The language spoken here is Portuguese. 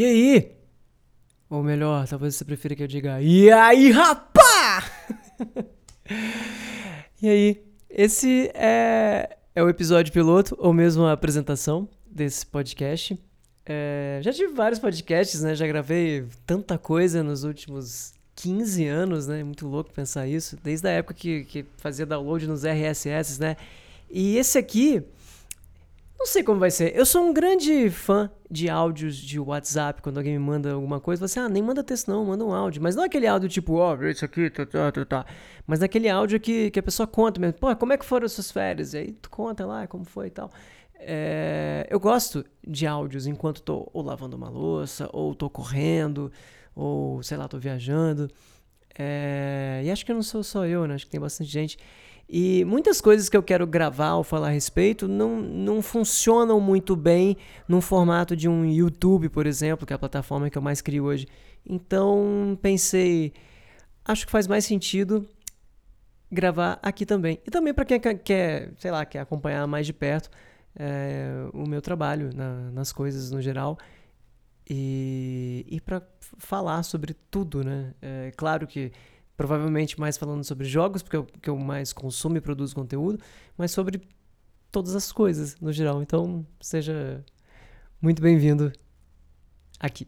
E aí? Ou melhor, talvez você prefira que eu diga E aí, rapá? e aí? Esse é, é o episódio piloto, ou mesmo a apresentação desse podcast. É, já tive vários podcasts, né? Já gravei tanta coisa nos últimos 15 anos, né? Muito louco pensar isso. Desde a época que, que fazia download nos RSS, né? E esse aqui não sei como vai ser. Eu sou um grande fã de áudios de WhatsApp. Quando alguém me manda alguma coisa, você, ah, nem manda texto não, manda um áudio. Mas não aquele áudio tipo, ó, oh, isso aqui, tá, tá, tá, tá. Mas naquele áudio que, que a pessoa conta mesmo. Pô, como é que foram as suas férias? E aí tu conta lá como foi e tal. É, eu gosto de áudios enquanto tô ou lavando uma louça, ou tô correndo, ou sei lá, tô viajando. É, e acho que não sou só eu, né? Acho que tem bastante gente. E muitas coisas que eu quero gravar ou falar a respeito não, não funcionam muito bem num formato de um YouTube, por exemplo, que é a plataforma que eu mais crio hoje. Então pensei, acho que faz mais sentido gravar aqui também. E também para quem quer, sei lá, quer acompanhar mais de perto é, o meu trabalho na, nas coisas no geral. E, e para falar sobre tudo, né? É claro que Provavelmente mais falando sobre jogos, porque é o que eu mais consumo e produzo conteúdo, mas sobre todas as coisas no geral. Então, seja muito bem-vindo aqui.